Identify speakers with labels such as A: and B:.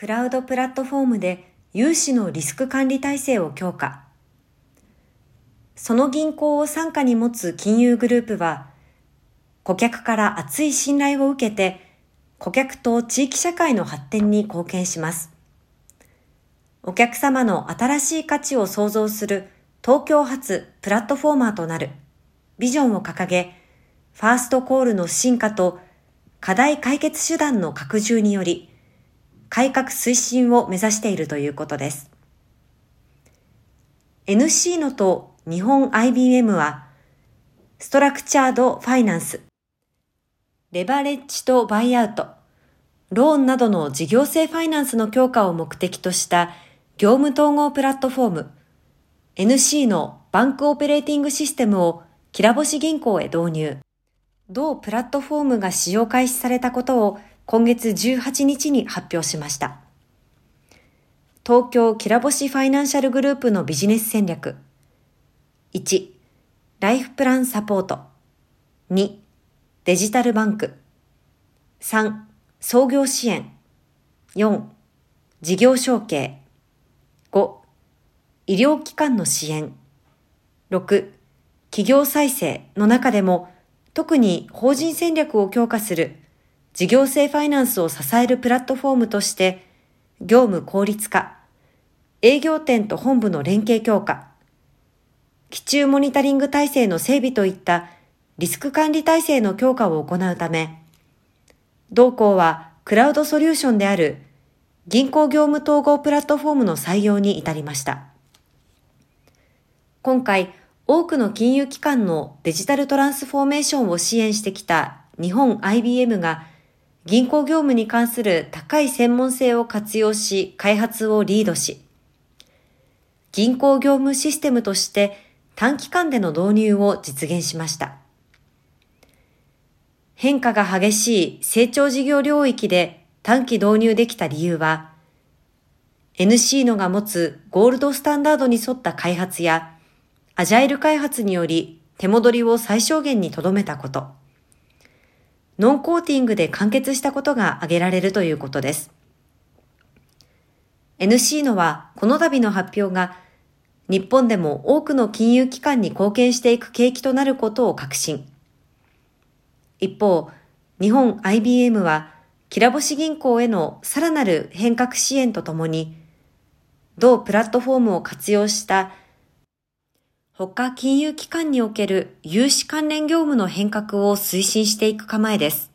A: クラウドプラットフォームで融資のリスク管理体制を強化。その銀行を傘下に持つ金融グループは、顧客から厚い信頼を受けて、顧客と地域社会の発展に貢献します。お客様の新しい価値を創造する東京発プラットフォーマーとなるビジョンを掲げ、ファーストコールの進化と課題解決手段の拡充により、改革推進を目指しているということです。NC のと日本 IBM は、ストラクチャードファイナンス、レバレッジとバイアウト、ローンなどの事業性ファイナンスの強化を目的とした業務統合プラットフォーム NC のバンクオペレーティングシステムをきらぼし銀行へ導入。同プラットフォームが使用開始されたことを今月18日に発表しました。東京きらぼしファイナンシャルグループのビジネス戦略。1、ライフプランサポート。2、デジタルバンク。3、創業支援。4、事業承継。5、医療機関の支援。6、企業再生の中でも特に法人戦略を強化する事業性ファイナンスを支えるプラットフォームとして業務効率化、営業店と本部の連携強化、基中モニタリング体制の整備といったリスク管理体制の強化を行うため、同行はクラウドソリューションである銀行業務統合プラットフォームの採用に至りました。今回、多くの金融機関のデジタルトランスフォーメーションを支援してきた日本 IBM が銀行業務に関する高い専門性を活用し開発をリードし、銀行業務システムとして短期間での導入を実現しました。変化が激しい成長事業領域で短期導入できた理由は、NC のが持つゴールドスタンダードに沿った開発や、アジャイル開発により手戻りを最小限に留めたこと、ノンコーティングで完結したことが挙げられるということです。NC のはこの度の発表が日本でも多くの金融機関に貢献していく景気となることを確信。一方、日本 IBM は、きらぼし銀行へのさらなる変革支援とともに、同プラットフォームを活用した他金融機関における融資関連業務の変革を推進していく構えです。